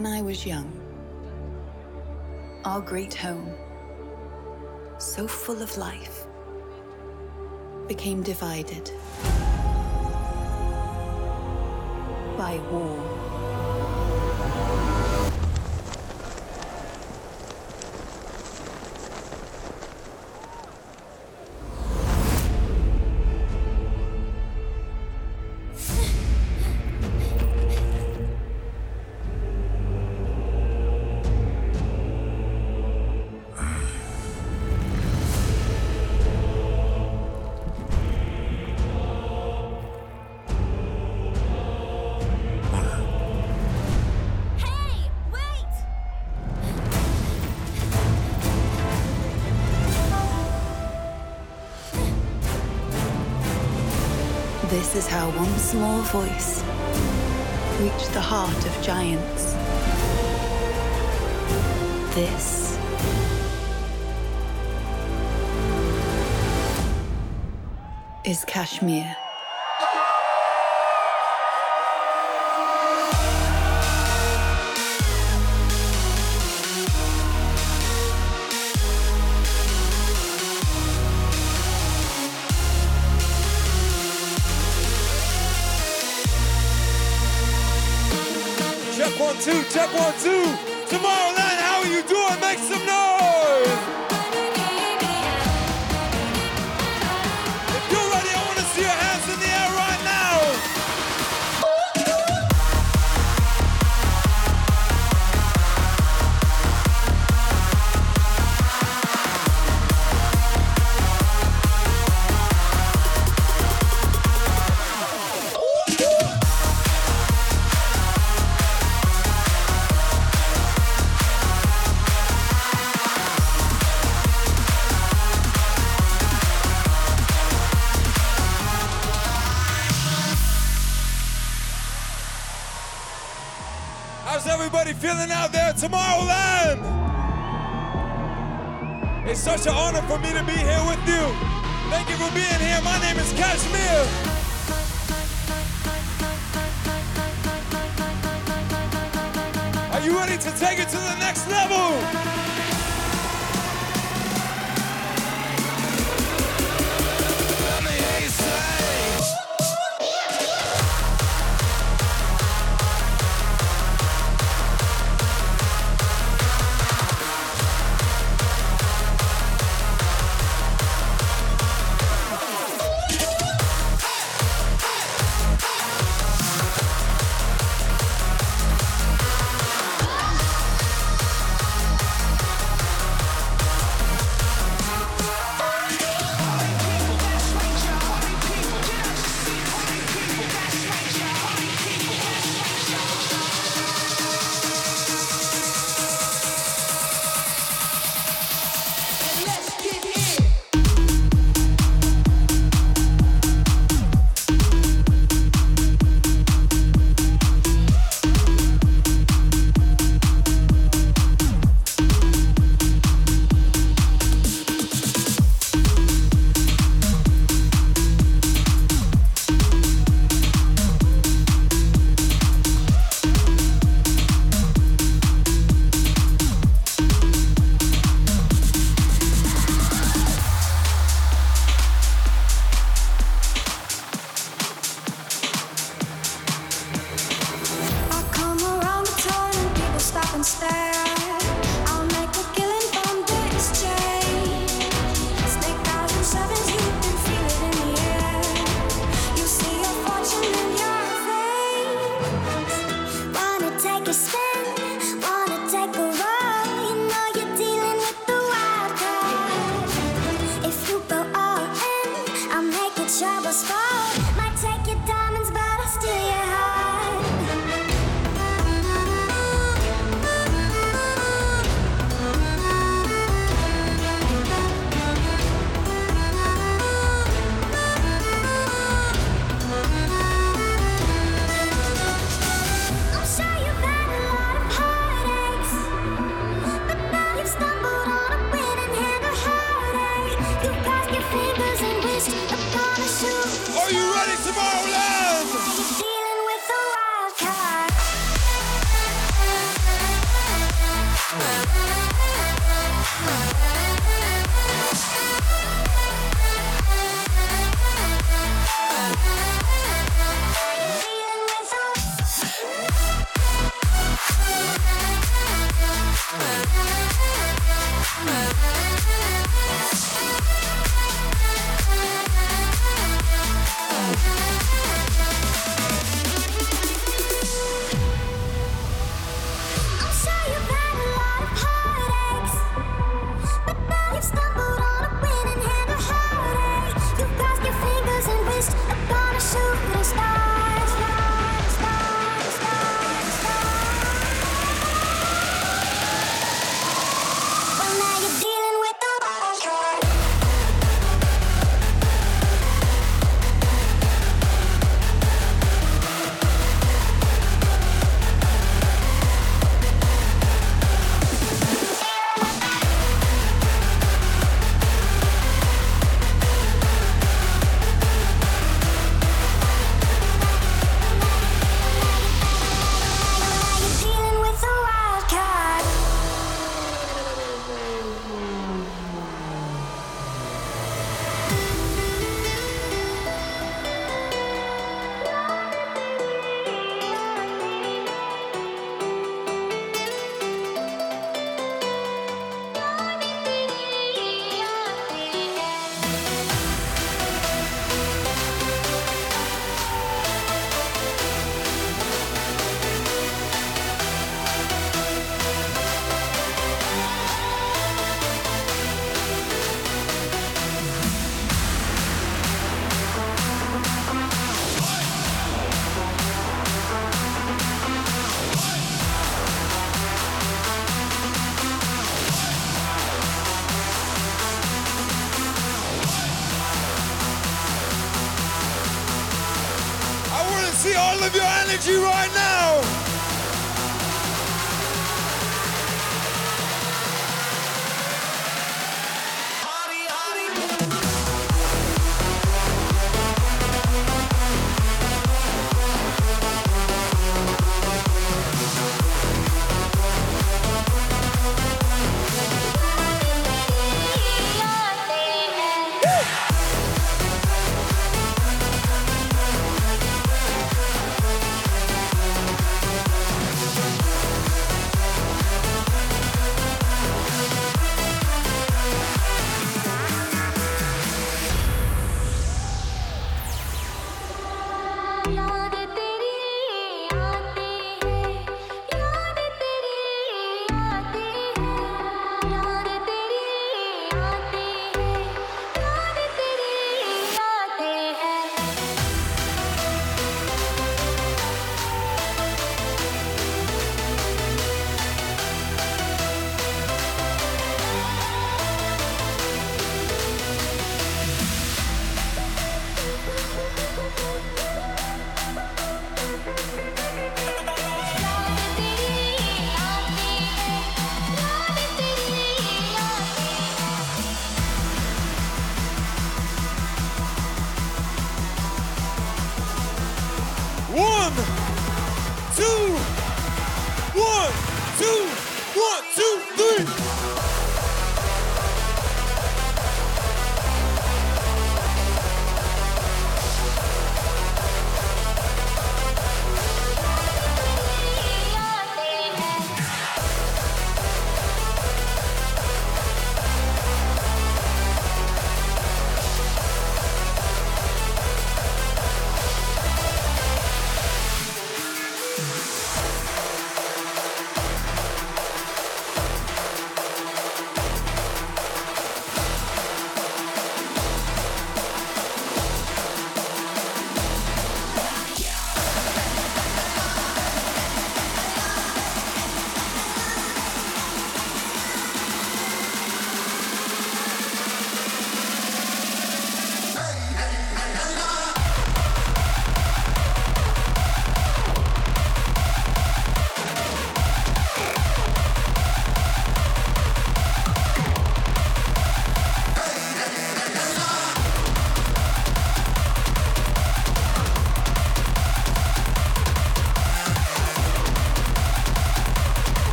when I was young. Our great home, so full of life, became divided by war. This is how one small voice reached the heart of giants. This is KSHMR. one, two.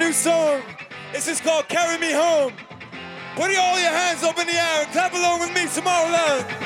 new song. This is called Carry Me Home. Put all your hands up in the air and clap along with me, Tomorrowland.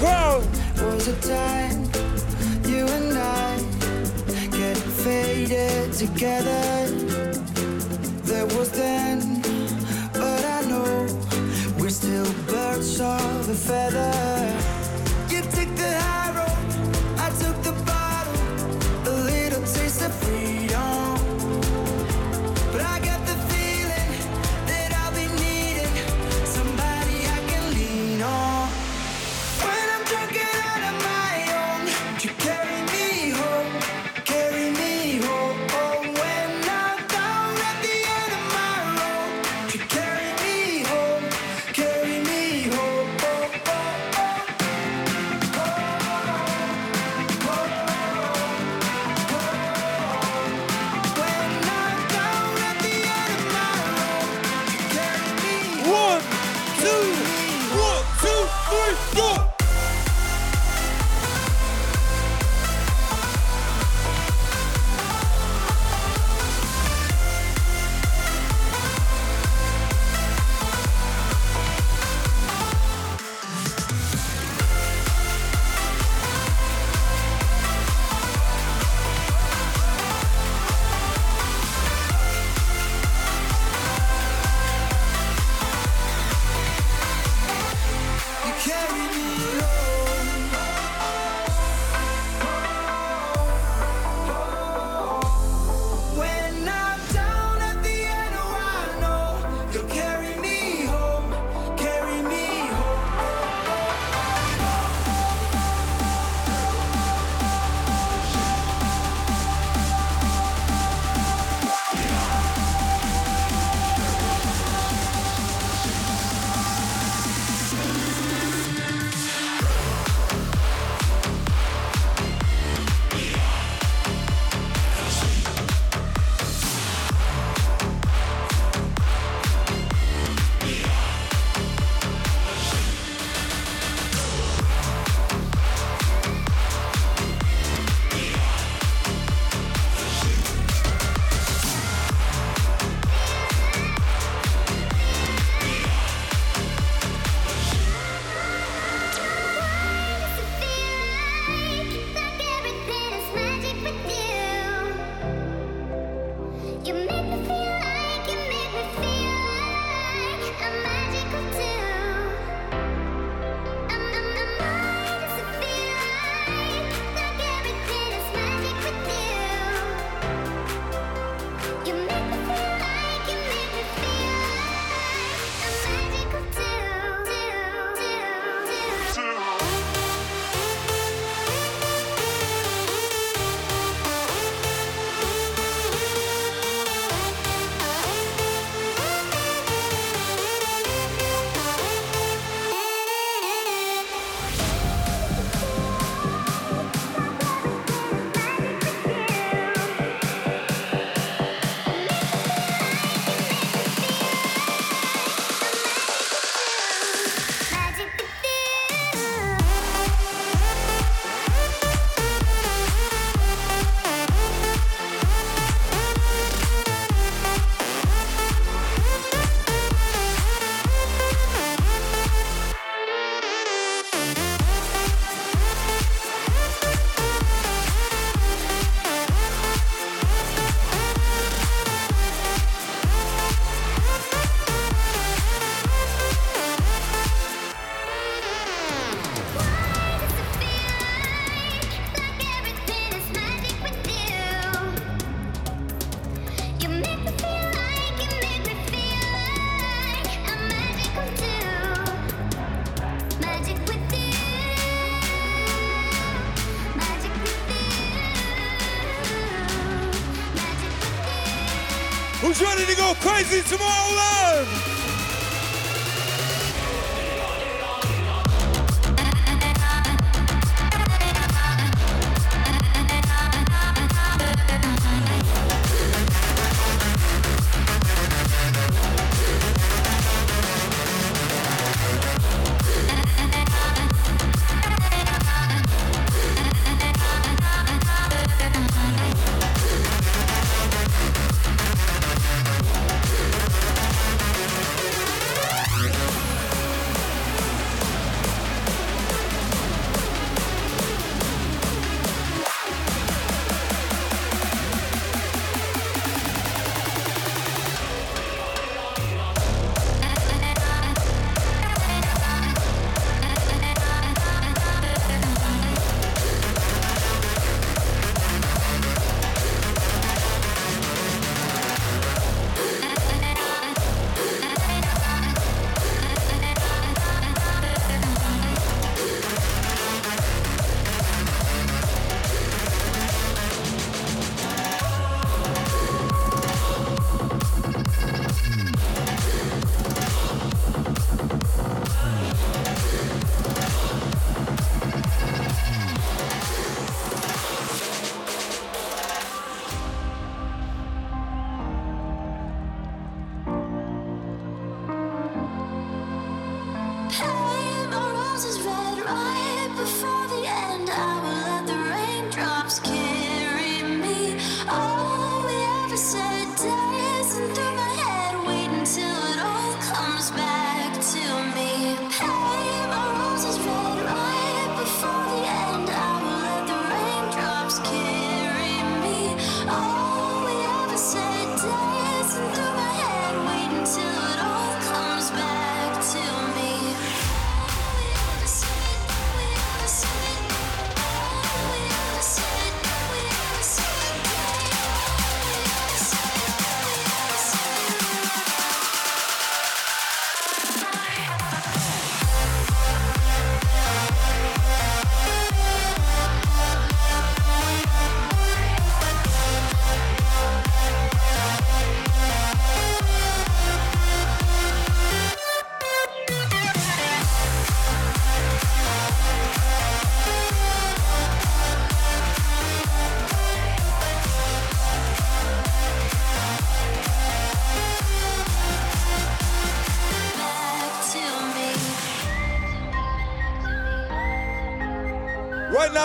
it. Was a time you and I get faded together? There was then, but I know we're still birds of a feather. Ready to go crazy Tomorrowland?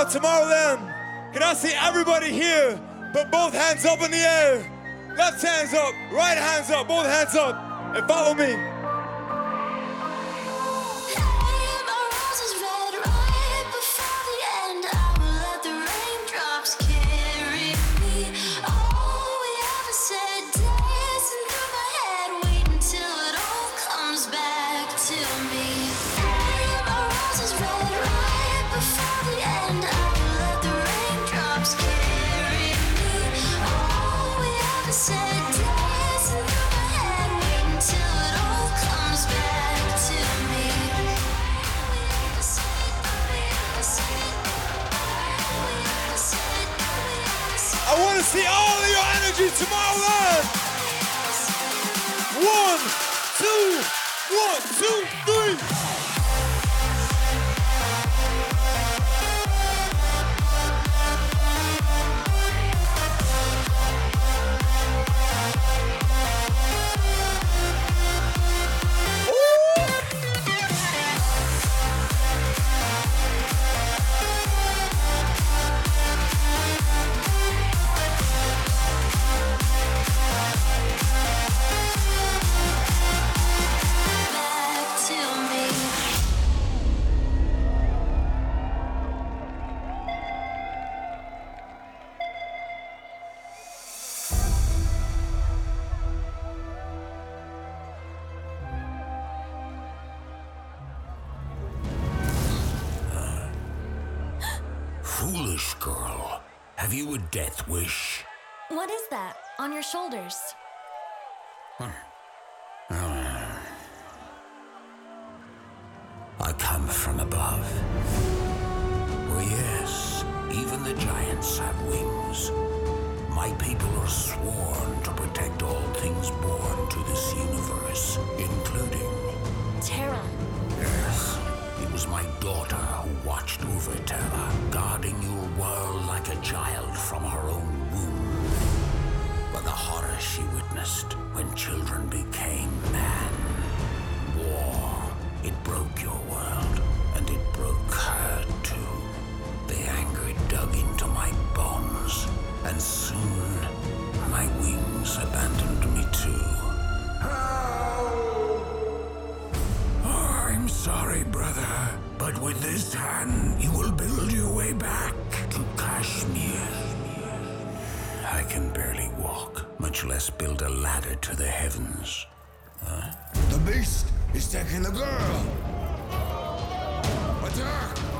Tomorrowland. Can I see everybody here? Put both hands up in the air. Left hands up, right hands up, both hands up, and follow me. Was my daughter who watched over Terra, guarding your world like a child from her own womb. But the horror she witnessed when children became man. War. It broke your world, and it broke her too. The anger dug into my bones, and soon my wings abandoned me too. Sorry, brother, but with this hand, you will build your way back to Kashmir. I can barely walk, much less build a ladder to the heavens. The beast is taking the girl. Attack!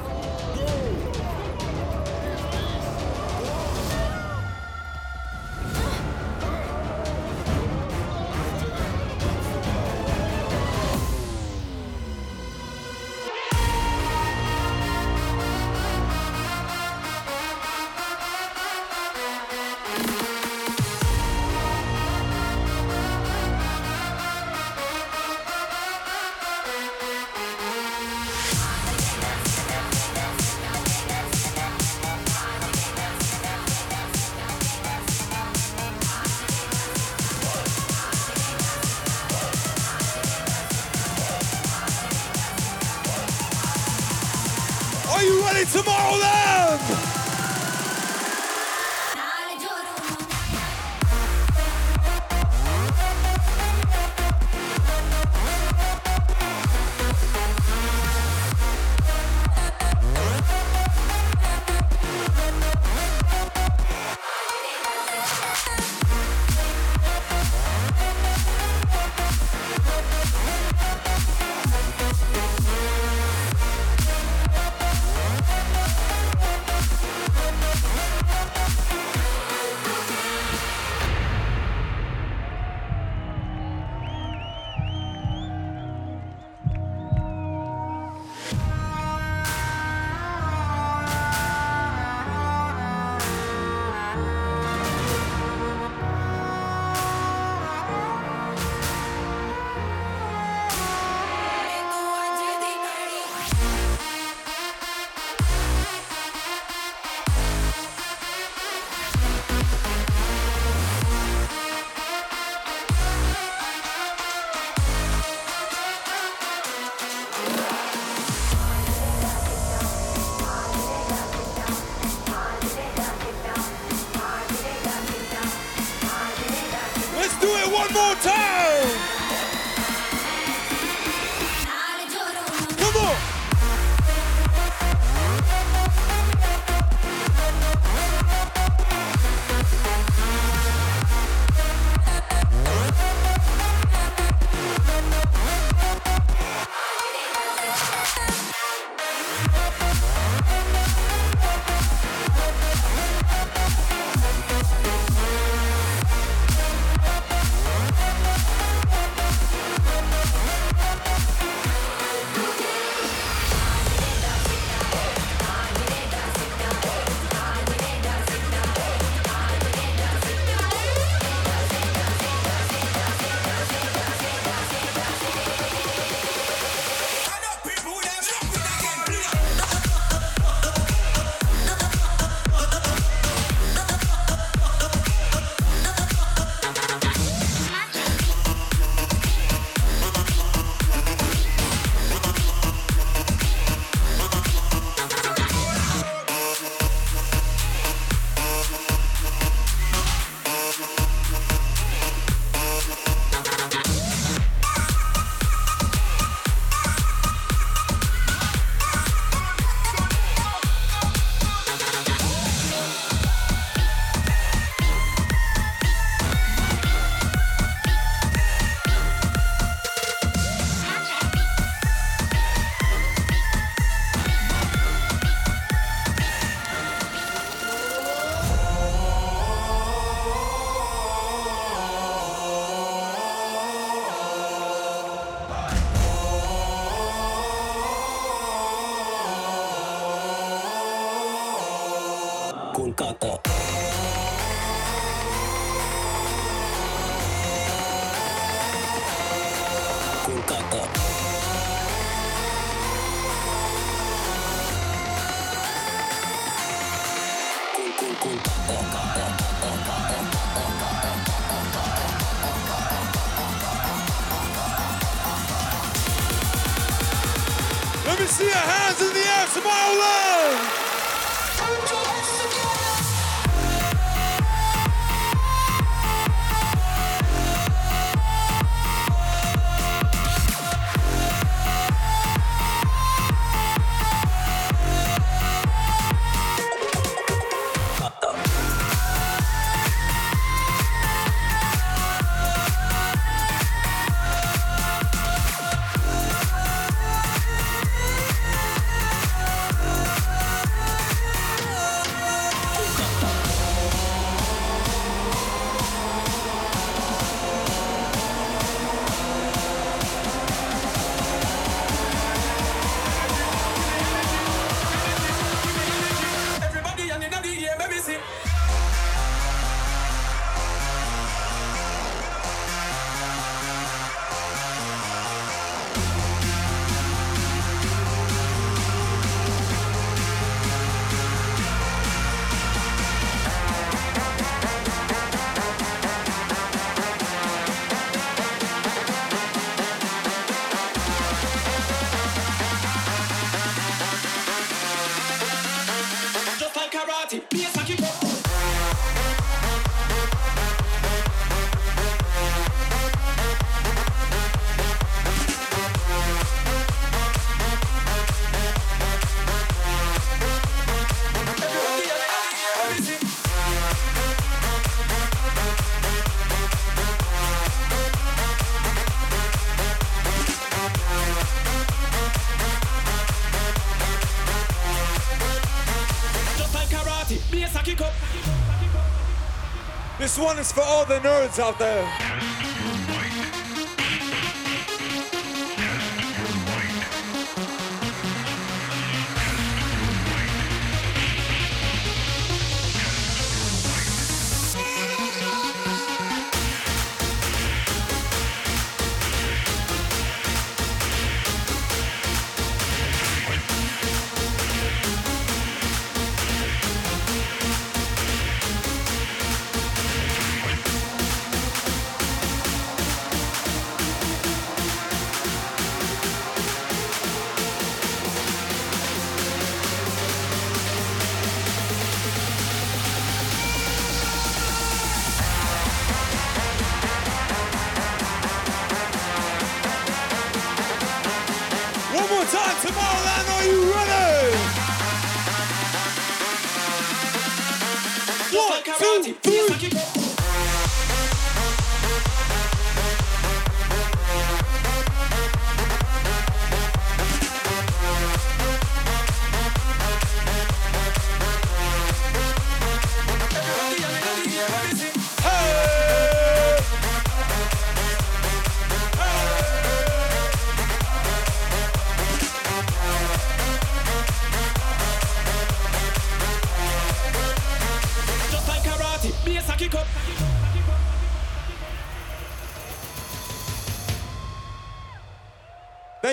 This one is for all the nerds out there.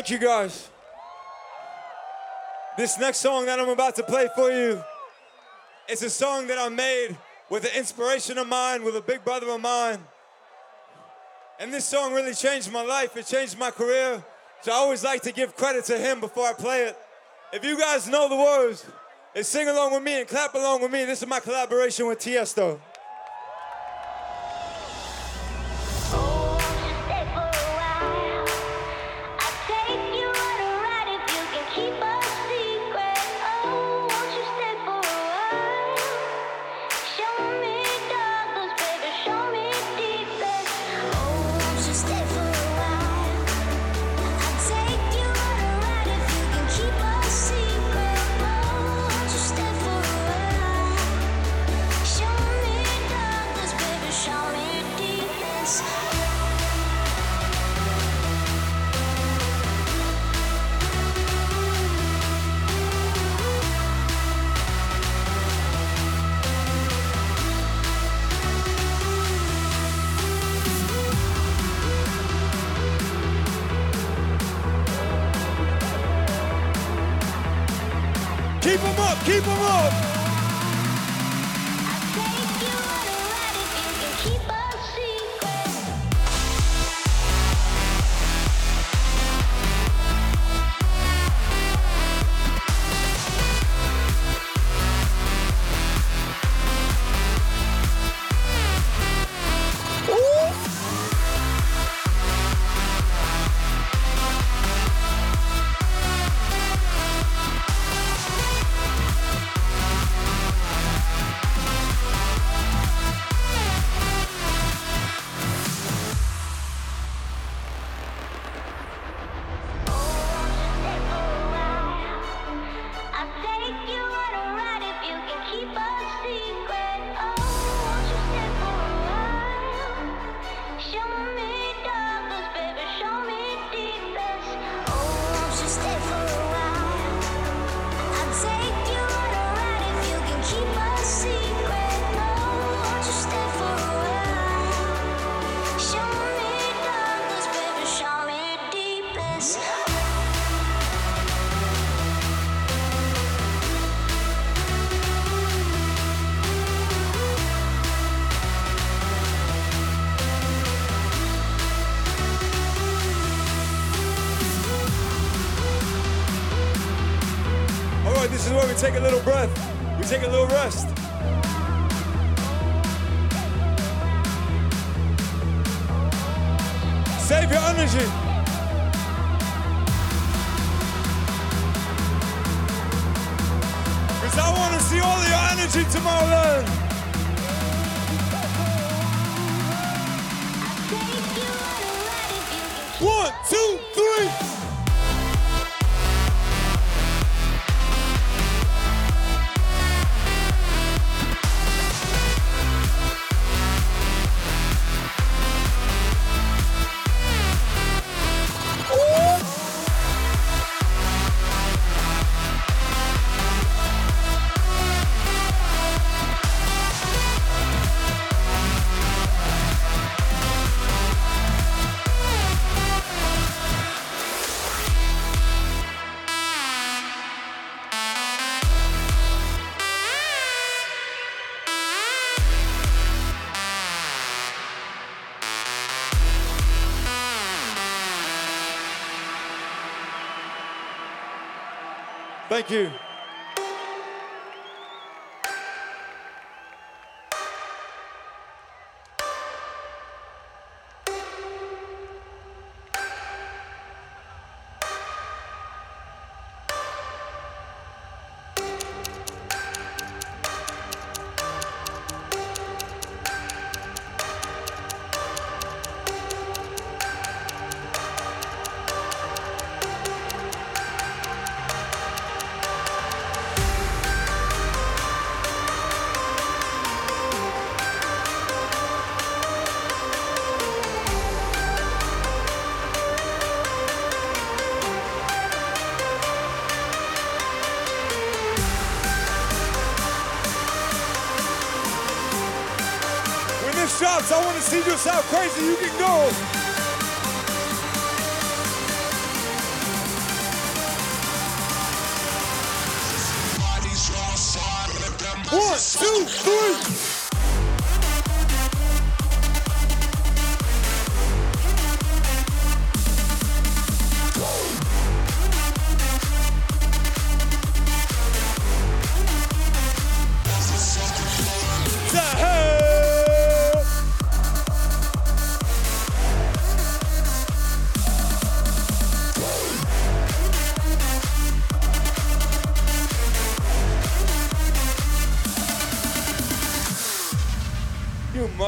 Thank you guys. This next song that I'm about to play for you is a song that I made with an inspiration of mine, with a big brother of mine. And this song really changed my life. It changed my career. So I always like to give credit to him before I play it. If you guys know the words, and sing along with me and clap along with me. This is my collaboration with Tiesto. first. Thank you. see just how crazy you can go.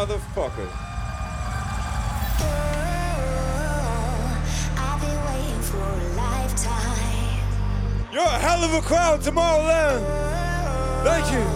motherfucker. You're a hell of a crowd, Tomorrowland. Thank you.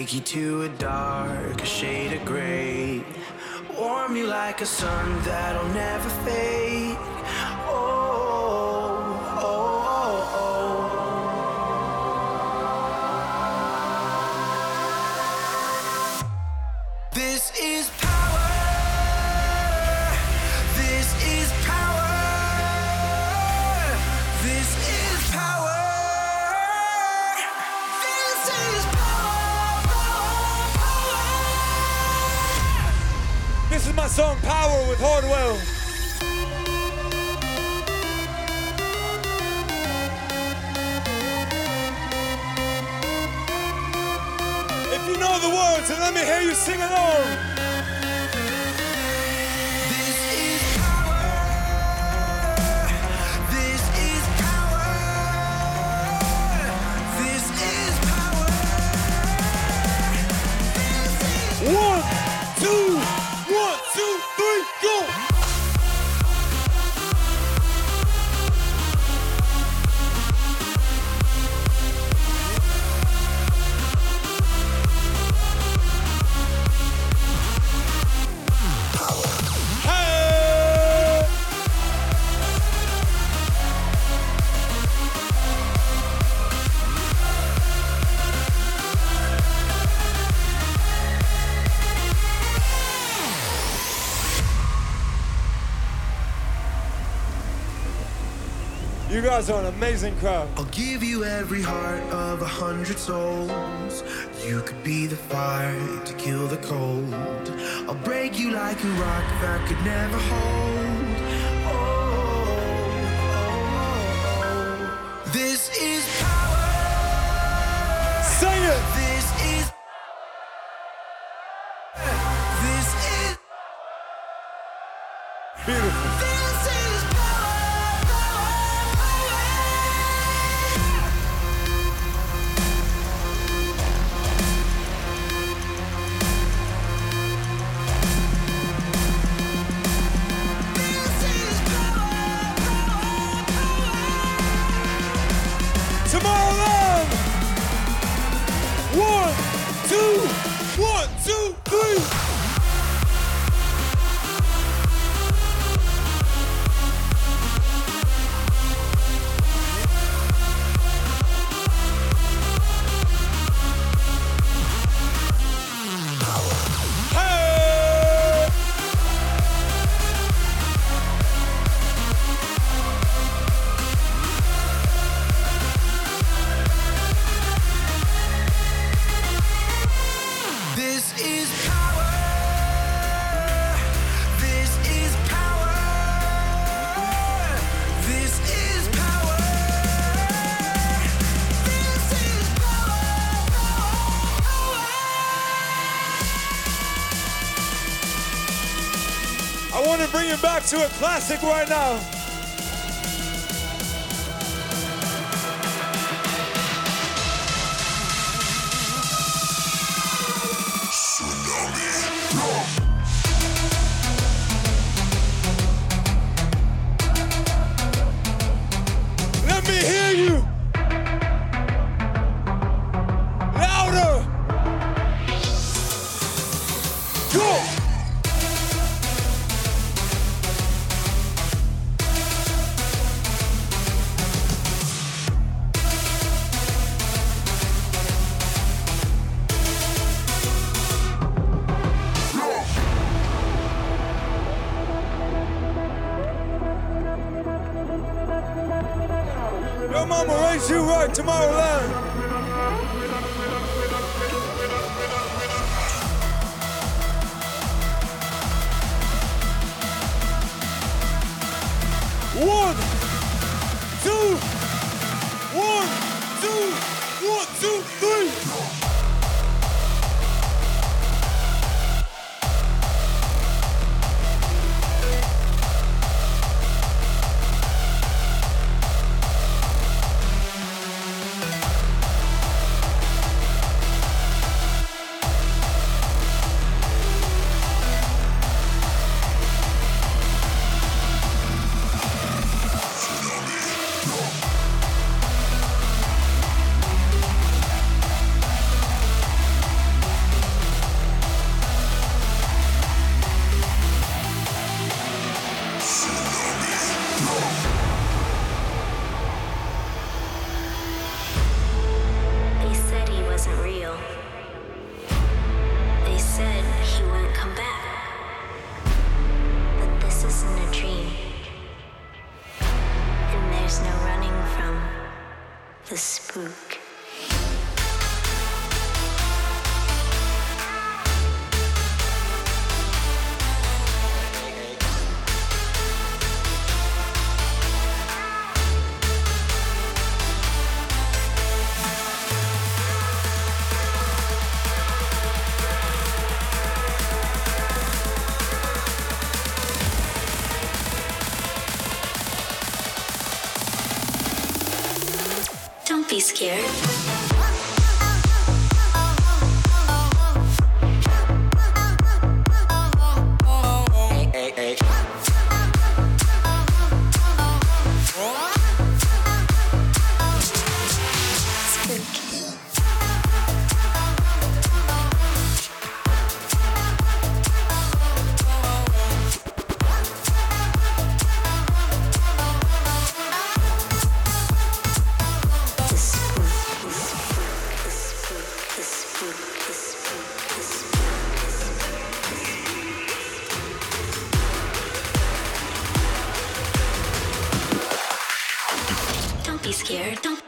Take you to a dark a shade of gray. Warm you like a sun that'll never fade. Guys are an amazing crowd. I'll give you every heart of a hundred souls. You could be the fire to kill the cold. I'll break you like a rock that could never hold. Oh, oh, oh. oh. This is power. Sing it. This back to a classic right now. Scared. Don't be scared.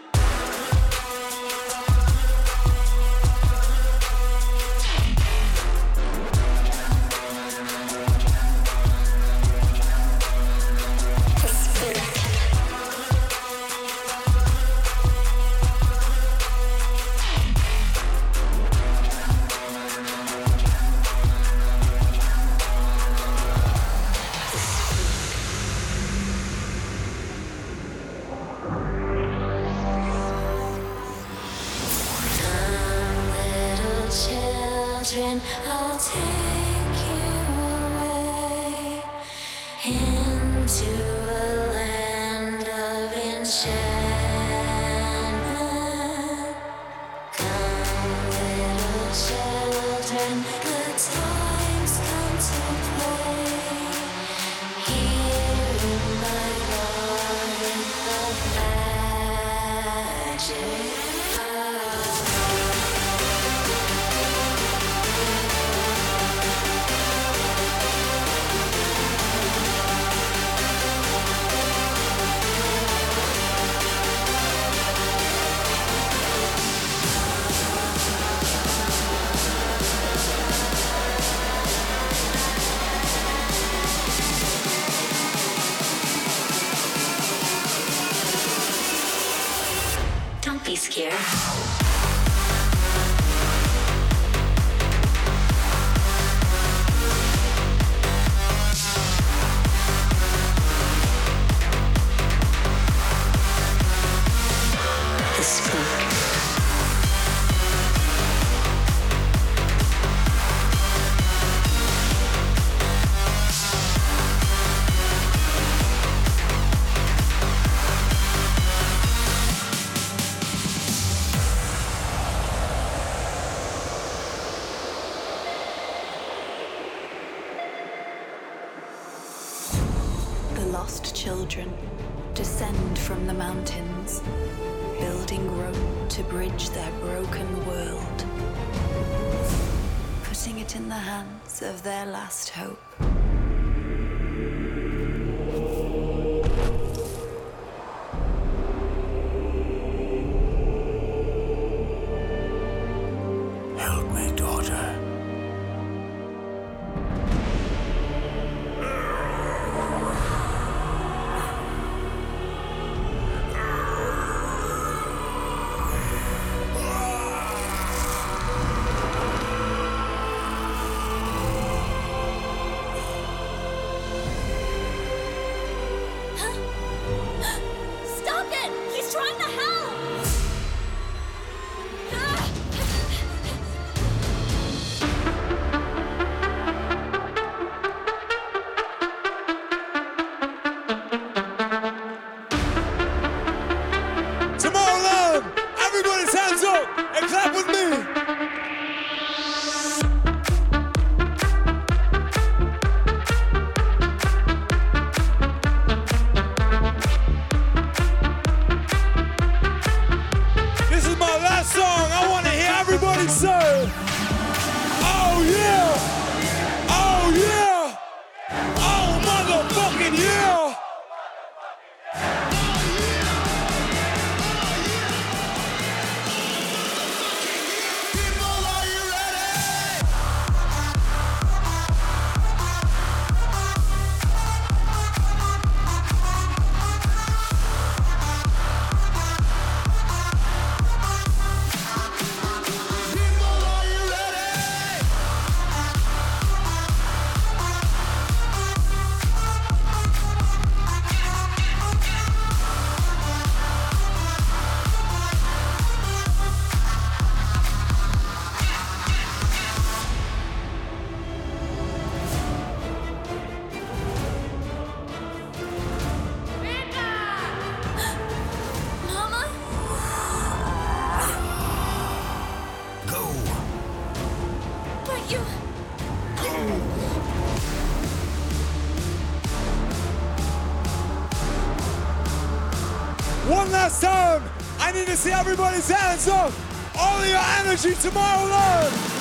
Hands up. All your energy Tomorrowland.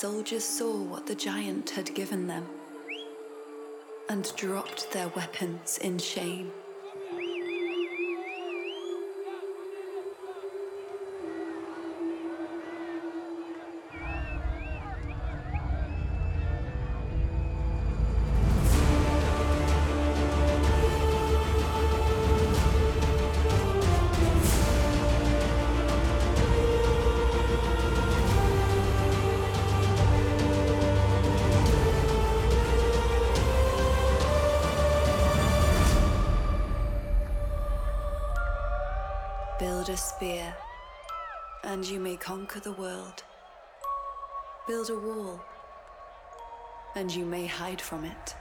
Soldiers saw what the giant had given them and dropped their weapons in shame. And you may conquer the world. Build a wall, and you may hide from it.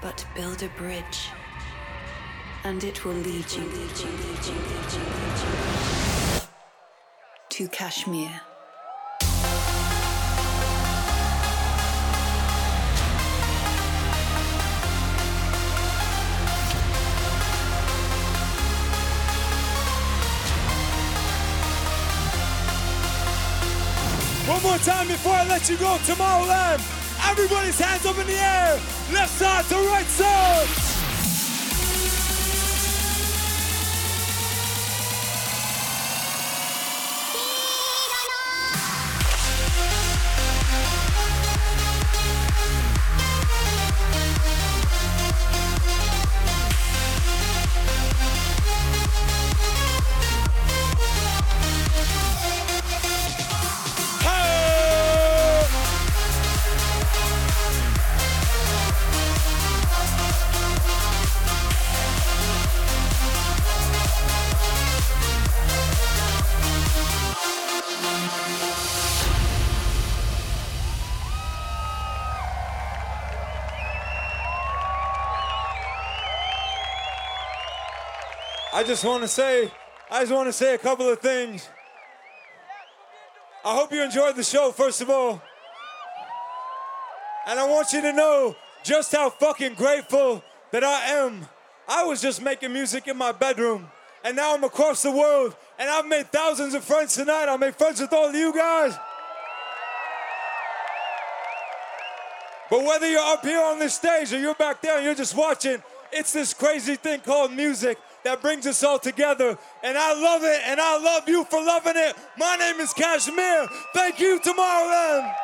But build a bridge, and it will lead you to KSHMR. One more time before I let you go, Tomorrowland. Everybody's hands up in the air. Left side to right side. I just want to say, I just want to say a couple of things. I hope you enjoyed the show, first of all. And I want you to know just how fucking grateful that I am. I was just making music in my bedroom, and now I'm across the world, and I've made thousands of friends tonight. I made friends with all of you guys. But whether you're up here on this stage or you're back there and you're just watching, it's this crazy thing called music that brings us all together. And I love it, and I love you for loving it. My name is KSHMR. Thank you, Tomorrowland.